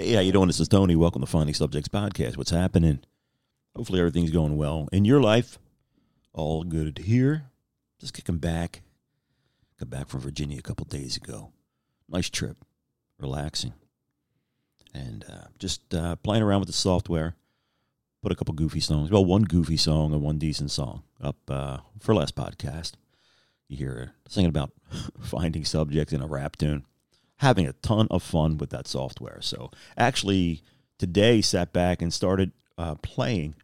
Hey, how you doing? This is Tony. Welcome to Finding Subjects Podcast. What's happening? Hopefully everything's going well in your life. All good here. Just kicking back. Got back from Virginia a couple days ago. Nice trip. Relaxing. And uh, just uh, playing around with the software. Put a couple goofy songs. Well, one goofy song and one decent song up uh, for last podcast. You hear singing about finding subjects in a rap tune having a ton of fun with that software. So actually, today sat back and started uh, playing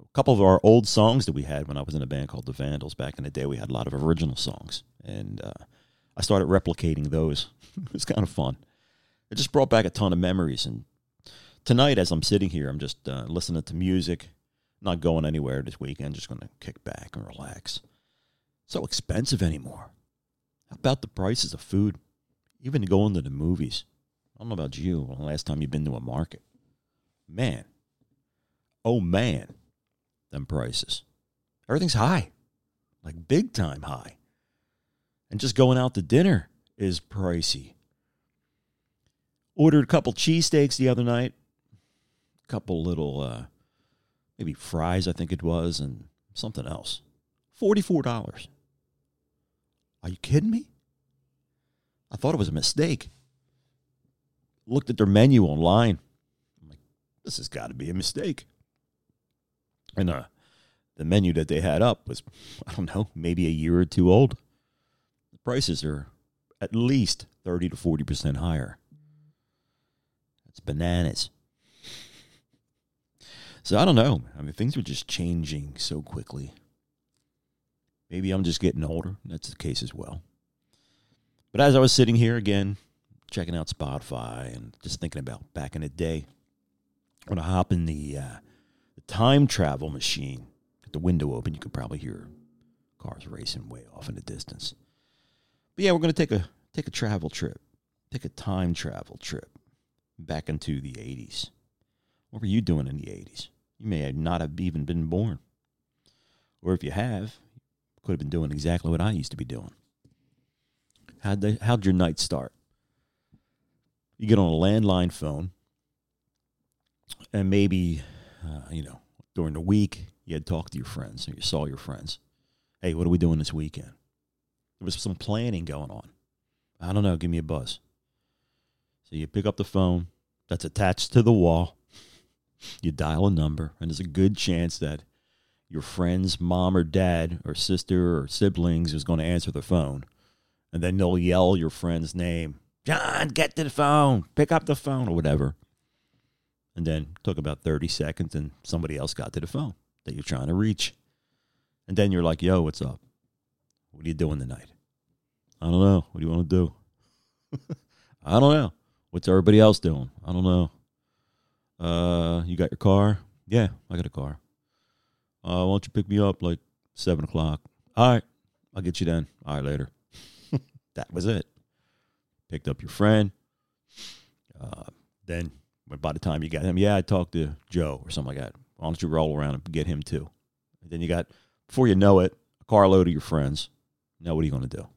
a couple of our old songs that we had when I was in a band called the Vandals. Back in the day, we had a lot of original songs, and uh, I started replicating those. it was kind of fun. It just brought back a ton of memories. And tonight, as I'm sitting here, I'm just uh, listening to music, not going anywhere this weekend, just going to kick back and relax. So expensive anymore. How about the prices of food? Even going to the movies. I don't know about you. When the last time you've been to a market, man. Oh man, them prices. Everything's high, like big time high. And just going out to dinner is pricey. Ordered a couple cheesesteaks the other night, a couple little, uh, maybe fries, I think it was, and something else. $44. Are you kidding me? I thought it was a mistake. Looked at their menu online. I'm like, this has got to be a mistake. And uh, the menu that they had up was, I don't know, maybe a year or two old. The prices are at least 30 to 40% higher. That's bananas. So I don't know. I mean, things are just changing so quickly. Maybe I'm just getting older. That's the case as well. But as I was sitting here again, checking out Spotify and just thinking about back in the day, when I hop in the, uh, the time travel machine, the window open, you could probably hear cars racing way off in the distance. But yeah, we're going to take a take a travel trip, take a time travel trip back into the 80s. What were you doing in the 80s? You may not have even been born. Or if you have, you could have been doing exactly what I used to be doing. How'd, they, how'd your night start? You get on a landline phone, and maybe, uh, you know, during the week, you had talked to your friends or you saw your friends. Hey, what are we doing this weekend? There was some planning going on. I don't know. Give me a buzz. So you pick up the phone that's attached to the wall. You dial a number, and there's a good chance that your friend's mom or dad or sister or siblings is going to answer the phone and then they'll yell your friend's name. John, get to the phone. Pick up the phone or whatever. And then took about 30 seconds and somebody else got to the phone that you're trying to reach. And then you're like, yo, what's up? What are you doing tonight? I don't know. What do you want to do? I don't know. What's everybody else doing? I don't know. Uh, you got your car? Yeah, I got a car. Uh, why don't you pick me up like seven o'clock? All right, I'll get you then. All right, later. That was it. Picked up your friend. Uh, then by the time you got him, yeah, I talked to Joe or something like that. Why don't you roll around and get him too? And then you got, before you know it, a carload of your friends. Now, what are you going to do?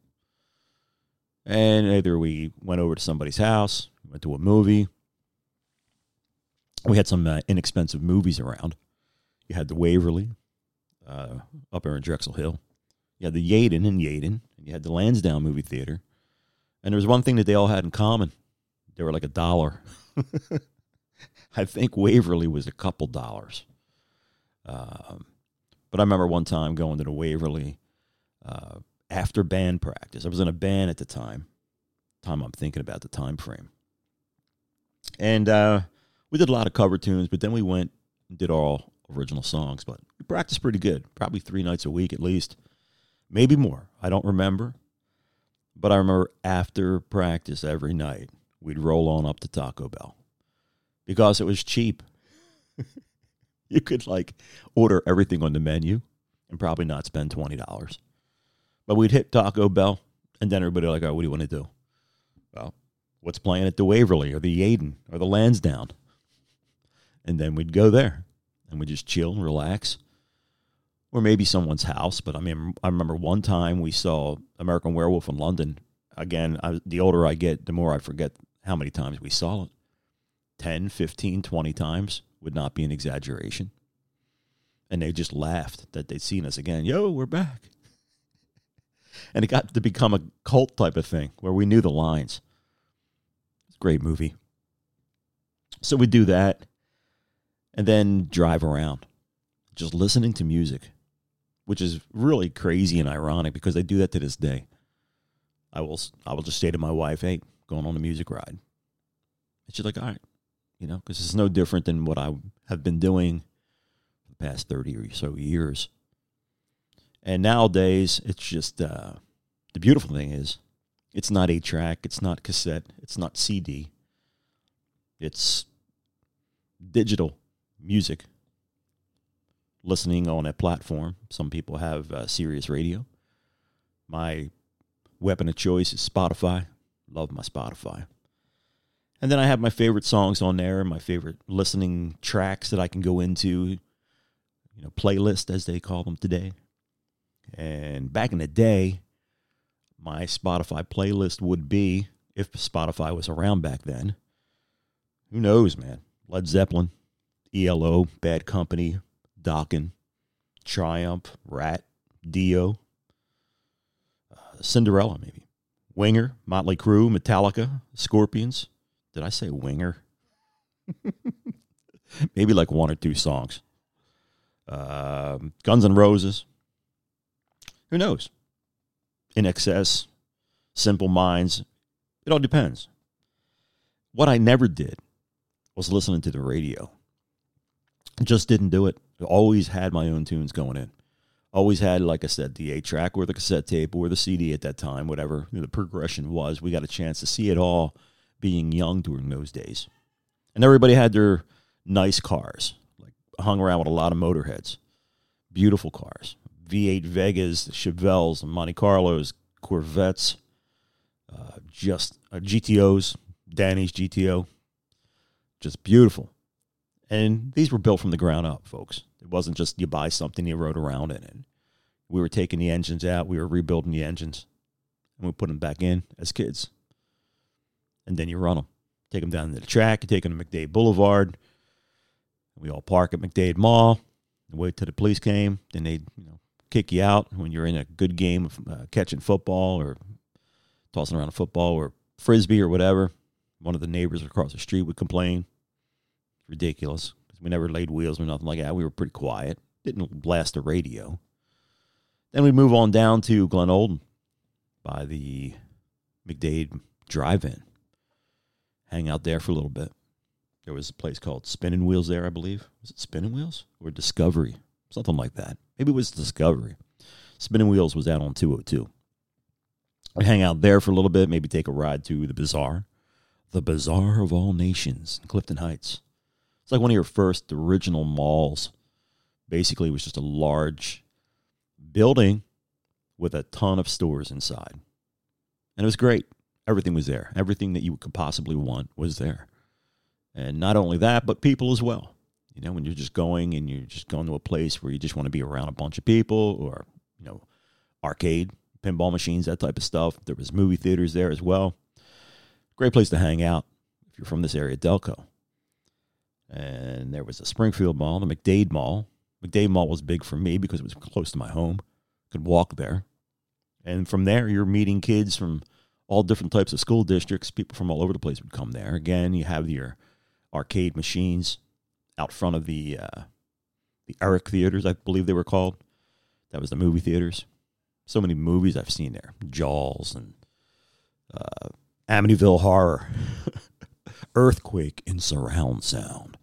And either we went over to somebody's house, went to a movie. We had some uh, inexpensive movies around. You had the Waverly uh, up there in Drexel Hill. You had the Yeadon in Yeadon, and you had the Lansdowne movie theater. And there was one thing that they all had in common. They were like a dollar. I think Waverly was a couple dollars. Um, but I remember one time going to the Waverly uh, after band practice. I was in a band at the time. Time I'm thinking about the time frame. And uh, we did a lot of cover tunes, but then we went and did all original songs. But we practiced pretty good, probably three nights a week at least maybe more. I don't remember. But I remember after practice every night, we'd roll on up to Taco Bell because it was cheap. you could like order everything on the menu and probably not spend $20. But we'd hit Taco Bell and then everybody like, oh, what do you want to do? Well, what's playing at the Waverly or the Yeadon or the Lansdowne? And then we'd go there and we'd just chill and relax or maybe someone's house. But I mean, I remember one time we saw American Werewolf in London. Again, I, the older I get, the more I forget how many times we saw it. 10, 15, 20 times would not be an exaggeration. And they just laughed that they'd seen us again. Yo, we're back. And it got to become a cult type of thing where we knew the lines. It's a great movie. So we do that and then drive around just listening to music, which is really crazy and ironic because they do that to this day. I will I will just say to my wife, "Hey, going on a music ride." And she's like, "All right," you know, because it's no different than what I have been doing the past thirty or so years. And nowadays, it's just uh, the beautiful thing is, it's not a track, it's not cassette, it's not CD. It's digital music listening on a platform. Some people have uh, Sirius Radio. My weapon of choice is Spotify. Love my Spotify. And then I have my favorite songs on there, my favorite listening tracks that I can go into, you know, playlist as they call them today. And back in the day, my Spotify playlist would be, if Spotify was around back then, who knows, man? Led Zeppelin, ELO, Bad Company, Dokken, Triumph, Ratt, Dio, uh, Cinderella, maybe. Winger, Motley Crue, Metallica, Scorpions. Did I say Winger? maybe like one or two songs. Uh, Guns N' Roses. Who knows? INXS, Simple Minds. It all depends. What I never did was listening to the radio. Just didn't do it. Always had my own tunes going in. Always had, like I said, the eight track or the cassette tape or the CD at that time, whatever the progression was. We got a chance to see it all being young during those days. And everybody had their nice cars, like hung around with a lot of motorheads. Beautiful cars. V8 Vegas, Chevelles, Monte Carlos, Corvettes, uh, just uh, GTOs, Danny's GTO. Just beautiful. And these were built from the ground up, folks. It wasn't just you buy something, you rode around in it. We were taking the engines out, we were rebuilding the engines, and we put them back in as kids. And then you run them. Take them down to the track, you take them to McDade Boulevard. We all park at McDade Mall, and wait till the police came. Then they'd you know, kick you out when you're in a good game of uh, catching football or tossing around a football or frisbee or whatever. One of the neighbors across the street would complain ridiculous. We never laid wheels or nothing like that. We were pretty quiet. Didn't blast the radio. Then we move on down to Glenolden by the McDade Drive-In. Hang out there for a little bit. There was a place called Spinning Wheels there, I believe. Was it Spinning Wheels or Discovery? Something like that. Maybe it was Discovery. Spinning Wheels was out on 202. I'd hang out there for a little bit, maybe take a ride to the Bazaar. The Bazaar of All Nations in Clifton Heights. It's like one of your first original malls. Basically, it was just a large building with a ton of stores inside. And it was great. Everything was there. Everything that you could possibly want was there. And not only that, but people as well. You know, when you're just going and you're just going to a place where you just want to be around a bunch of people or, you know, arcade, pinball machines, that type of stuff. There was movie theaters there as well. Great place to hang out if you're from this area, Delco. And there was a Springfield Mall, the McDade Mall. McDade Mall was big for me because it was close to my home. Could walk there. And from there, you're meeting kids from all different types of school districts. People from all over the place would come there. Again, you have your arcade machines out front of the uh, the Eric theaters, I believe they were called. That was the movie theaters. So many movies I've seen there: Jaws and uh, Amityville Horror. earthquake in surround sound.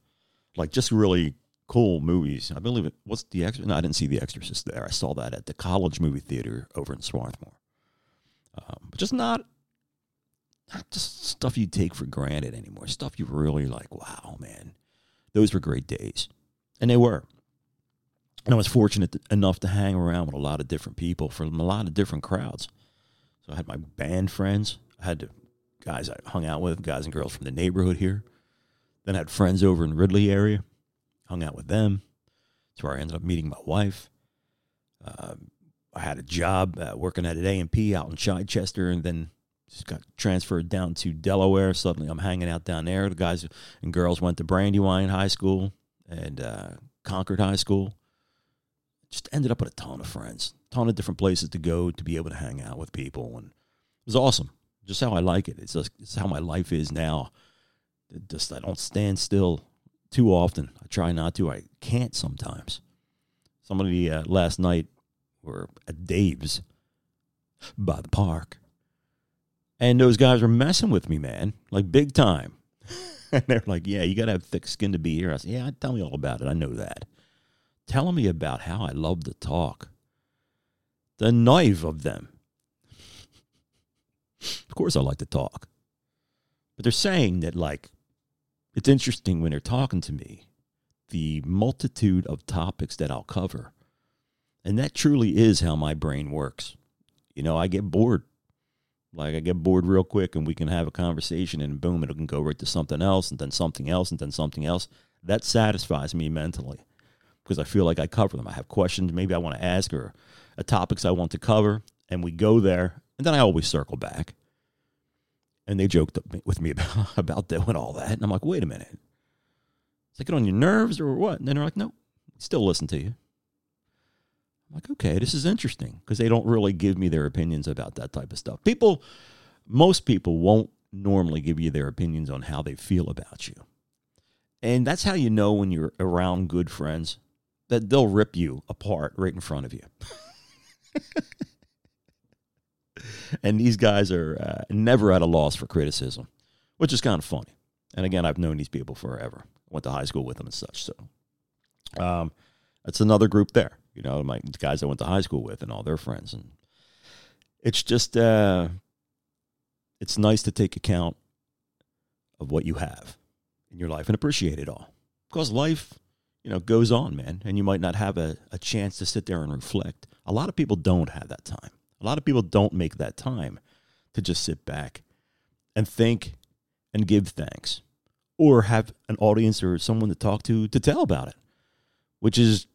Like just really cool movies. I believe it was the Exorcist. No, I didn't see the Exorcist there. I saw that at the College Movie Theater over in Swarthmore. Um, but just not, not just stuff you take for granted anymore. Stuff you really like. Wow, man, those were great days, and they were. And I was fortunate enough to hang around with a lot of different people from a lot of different crowds. So I had my band friends. I had guys I hung out with, guys and girls from the neighborhood here. Then I had friends over in Ridley area, hung out with them. That's where I ended up meeting my wife. Uh, I had a job uh, working at an A&P out in Chichester and then just got transferred down to Delaware. Suddenly, I'm hanging out down there. The guys and girls went to Brandywine High School and uh, Concord High School. Just ended up with a ton of friends, ton of different places to go to be able to hang out with people, and it was awesome. Just how I like it. It's just it's how my life is now. Just I don't stand still too often. I try not to. I can't sometimes. Somebody uh, last night were at Dave's by the park and those guys were messing with me, man, like big time. and they're like, yeah, you got to have thick skin to be here. I said, yeah, tell me all about it. I know that. Telling me about how I love to talk. The knife of them. of course, I like to talk. But they're saying that, like, it's interesting when they're talking to me, the multitude of topics that I'll cover. And that truly is how my brain works. You know, I get bored like I get bored real quick and we can have a conversation and boom, it can go right to something else and then something else and then something else. That satisfies me mentally because I feel like I cover them. I have questions maybe I want to ask or a topics I want to cover and we go there and then I always circle back. And they joked with me about, about doing all that. And I'm like, wait a minute. Is it get on your nerves or what? And then they're like, no, still listen to you. I'm like, okay, this is interesting because they don't really give me their opinions about that type of stuff. People, most people won't normally give you their opinions on how they feel about you. And that's how you know when you're around good friends that they'll rip you apart right in front of you. and these guys are uh, never at a loss for criticism, which is kind of funny. And again, I've known these people forever. Went to high school with them and such. So um, that's another group there you know, my guys I went to high school with and all their friends. And it's just, uh, it's nice to take account of what you have in your life and appreciate it all. Because life, you know, goes on, man. And you might not have a, a chance to sit there and reflect. A lot of people don't have that time. A lot of people don't make that time to just sit back and think and give thanks or have an audience or someone to talk to to tell about it, which is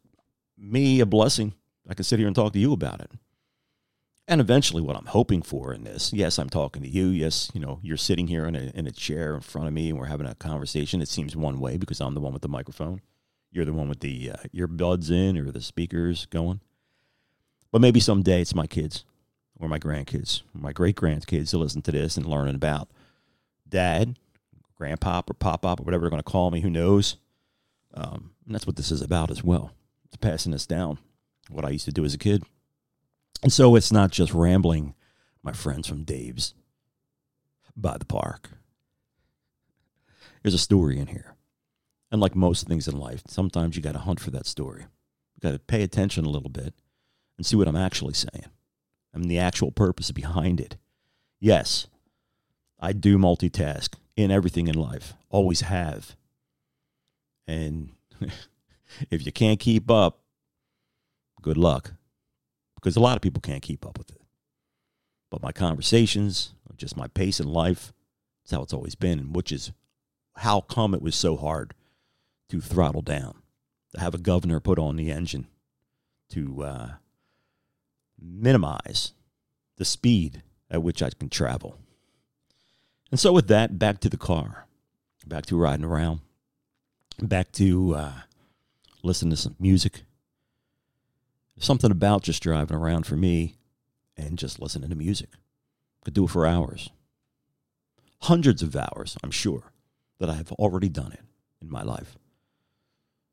me a blessing. I can sit here and talk to you about it. And eventually, what I'm hoping for in this, yes, I'm talking to you. Yes, you know, you're sitting here in a, in a chair in front of me and we're having a conversation. It seems one way because I'm the one with the microphone. You're the one with the uh, earbuds in or the speakers going. But maybe someday it's my kids or my grandkids, my great grandkids to listen to this and learning about dad, grandpop or pop pop or whatever they're going to call me. Who knows? Um, and that's what this is about as well. It's passing us down, what I used to do as a kid. And so it's not just rambling, my friends from Dave's by the park. There's a story in here. And like most things in life, sometimes you got to hunt for that story. You got to pay attention a little bit and see what I'm actually saying the actual purpose behind it. Yes, I do multitask in everything in life, always have. And if you can't keep up, good luck. Because a lot of people can't keep up with it. But my conversations, just my pace in life, it's how it's always been, which is how come it was so hard to throttle down, to have a governor put on the engine to uh, minimize the speed at which I can travel. And so, with that, back to the car, back to riding around, back to uh, listen to some music. something about just driving around for me and just listening to music. Could do it for hours. Hundreds of hours, I'm sure, that I have already done it in my life.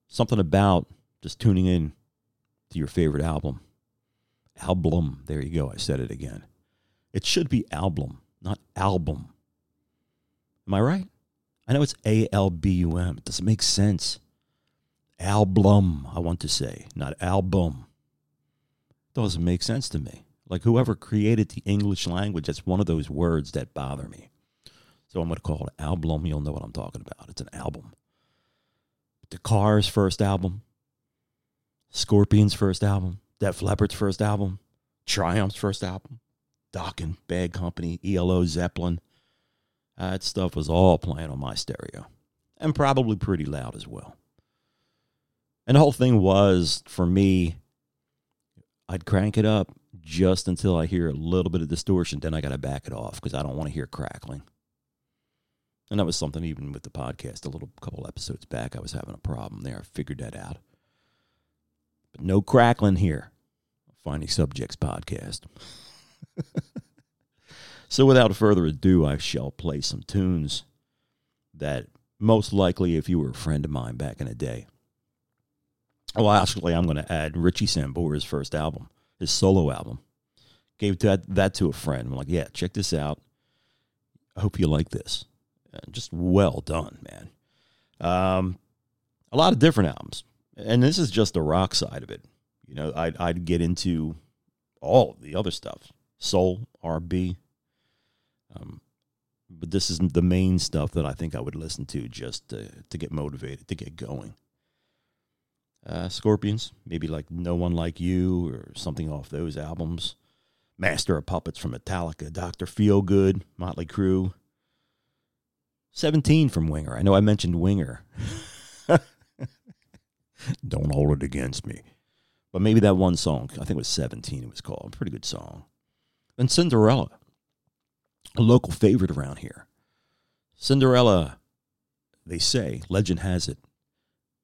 Something about just tuning in to your favorite album. Album. There you go. I said it again. It should be album, not album. Am I right? I know it's A L B U M. It doesn't make sense album, I want to say, not album. Doesn't make sense to me. Like whoever created the English language, that's one of those words that bother me. So I'm going to call it album. You'll know what I'm talking about. It's an album. The Cars' first album, Scorpions' first album, Def Leppard's first album, Triumph's first album, Dokken, Bad Company, ELO, Zeppelin. Uh, that stuff was all playing on my stereo and probably pretty loud as well. And the whole thing was for me, I'd crank it up just until I hear a little bit of distortion. Then I got to back it off because I don't want to hear crackling. And that was something even with the podcast a little couple episodes back. I was having a problem there. I figured that out. But no crackling here. Finding Subjects podcast. so without further ado, I shall play some tunes that most likely, if you were a friend of mine back in the day, well, actually, I'm going to add Richie Sambora's first album, his solo album. Gave that, that to a friend. I'm like, yeah, check this out. I hope you like this. And just well done, man. Um, a lot of different albums. And this is just the rock side of it. You know, I'd, I'd get into all the other stuff soul, R&B. Um, but this is the main stuff that I think I would listen to just to, to get motivated, to get going. Uh, Scorpions, maybe like No One Like You or something off those albums. Master of Puppets from Metallica, Dr. Feelgood, Motley Crue. 17 from Winger. I know I mentioned Winger. Don't hold it against me. But maybe that one song, I think it was 17 it was called. Pretty good song. Then Cinderella, a local favorite around here. Cinderella, they say, legend has it.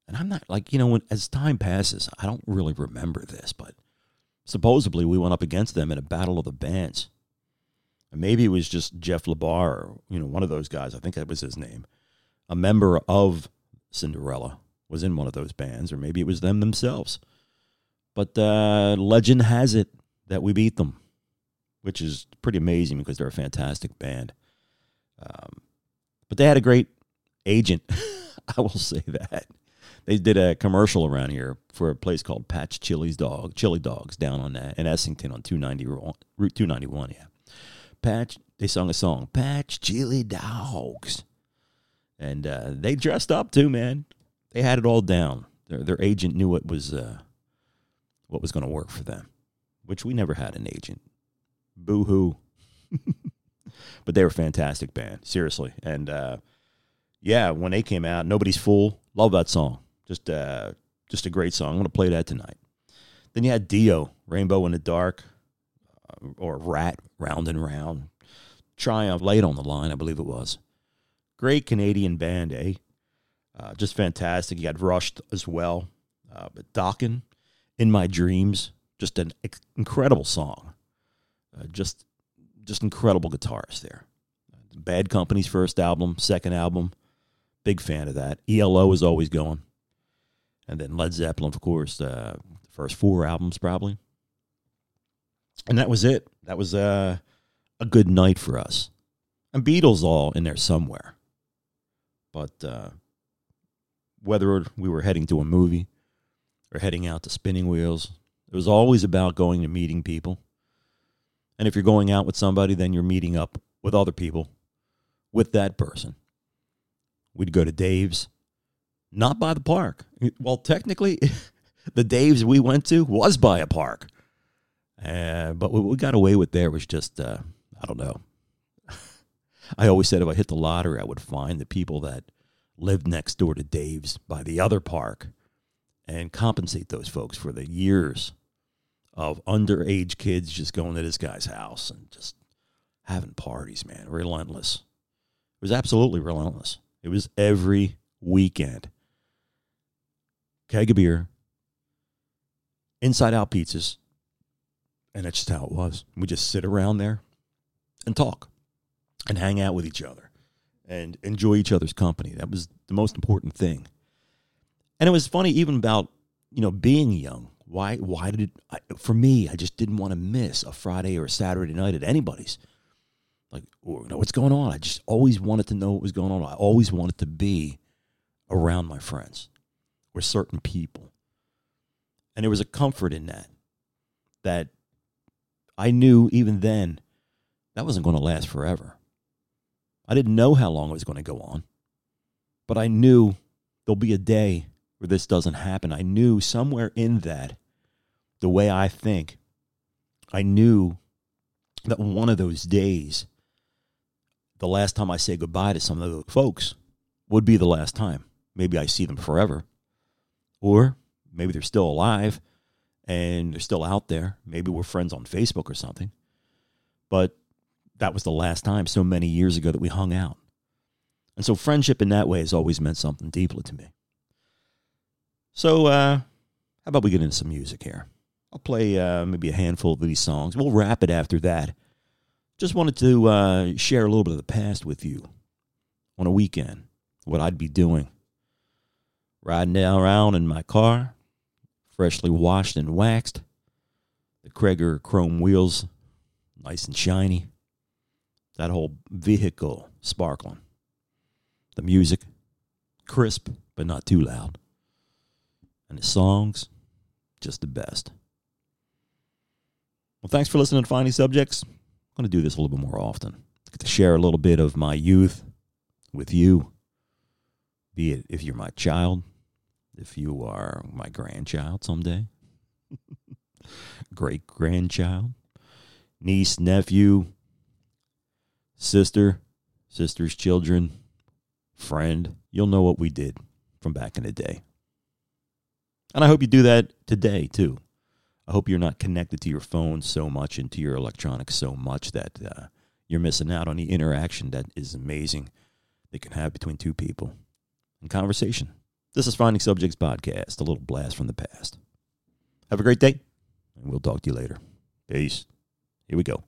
And I'm not like, you know, when, as time passes, I don't really remember this, but supposedly we went up against them in a battle of the bands. And maybe it was just Jeff LaBar, or, you know, one of those guys. I think that was his name. A member of Cinderella was in one of those bands, or maybe it was them themselves. But uh, legend has it that we beat them, which is pretty amazing because they're a fantastic band. Um, but they had a great agent. I will say that. They did a commercial around here for a place called Patch Chili's Dog, Chili Dogs down on that in Essington on 290 Route 291, yeah. Patch they sung a song, Patch Chili Dogs. And uh, they dressed up too, man. They had it all down. Their their agent knew what was uh, what was going to work for them, which we never had an agent. Boo hoo. but they were a fantastic band, seriously. And uh, yeah, when they came out, nobody's fool. Love that song. Just uh, just a great song. I'm going to play that tonight. Then you had Dio, Rainbow in the Dark, uh, or Ratt, Round and Round. Triumph, Lay It on the Line, I believe it was. Great Canadian band, eh? Uh, just fantastic. You got Rushed as well. Uh, but Dokken, In My Dreams, just an incredible song. Uh, just just incredible guitars there. Bad Company's first album, second album, big fan of that. ELO is always going, and then Led Zeppelin, of course, uh, the first four albums probably, and that was it. That was uh, a good night for us. And Beatles all in there somewhere, but uh, whether we were heading to a movie or heading out to spinning wheels, it was always about going and meeting people and if you're going out with somebody, then you're meeting up with other people with that person. We'd go to Dave's, not by the park. Well, technically, the Dave's we went to was by a park. Uh, but what we got away with there was just, uh, I don't know. I always said if I hit the lottery, I would find the people that lived next door to Dave's by the other park and compensate those folks for the years of underage kids just going to this guy's house and just having parties, man. Relentless. It was absolutely relentless. It was every weekend. Keg of beer, inside out pizzas, and that's just how it was. We just sit around there and talk and hang out with each other and enjoy each other's company. That was the most important thing. And it was funny even about, you know, being young why? Why did it? For me, I just didn't want to miss a Friday or a Saturday night at anybody's. Like, oh, you know, what's going on? I just always wanted to know what was going on. I always wanted to be around my friends or certain people, and there was a comfort in that. That I knew even then that wasn't going to last forever. I didn't know how long it was going to go on, but I knew there'll be a day where this doesn't happen. I knew somewhere in that the way I think, I knew that one of those days, the last time I say goodbye to some of the folks would be the last time. Maybe I see them forever, or maybe they're still alive and they're still out there. Maybe we're friends on Facebook or something. But that was the last time so many years ago that we hung out. And so friendship in that way has always meant something deeply to me. So, uh, how about we get into some music here? I'll play uh, maybe a handful of these songs. We'll wrap it after that. Just wanted to uh, share a little bit of the past with you on a weekend, what I'd be doing. Riding around in my car, freshly washed and waxed, the Cragar chrome wheels nice and shiny, that whole vehicle sparkling, the music crisp but not too loud, and the songs just the best. Well, thanks for listening to Finding Subjects. I'm going to do this a little bit more often. Get to share a little bit of my youth with you, be it if you're my child, if you are my grandchild someday, great grandchild, niece, nephew, sister, sister's children, friend. You'll know what we did from back in the day. And I hope you do that today, too. I hope you're not connected to your phone so much and to your electronics so much that uh, you're missing out on the interaction that is amazing they can have between two people in conversation. This is Finding Subjects Podcast, a little blast from the past. Have a great day, and we'll talk to you later. Peace. Here we go.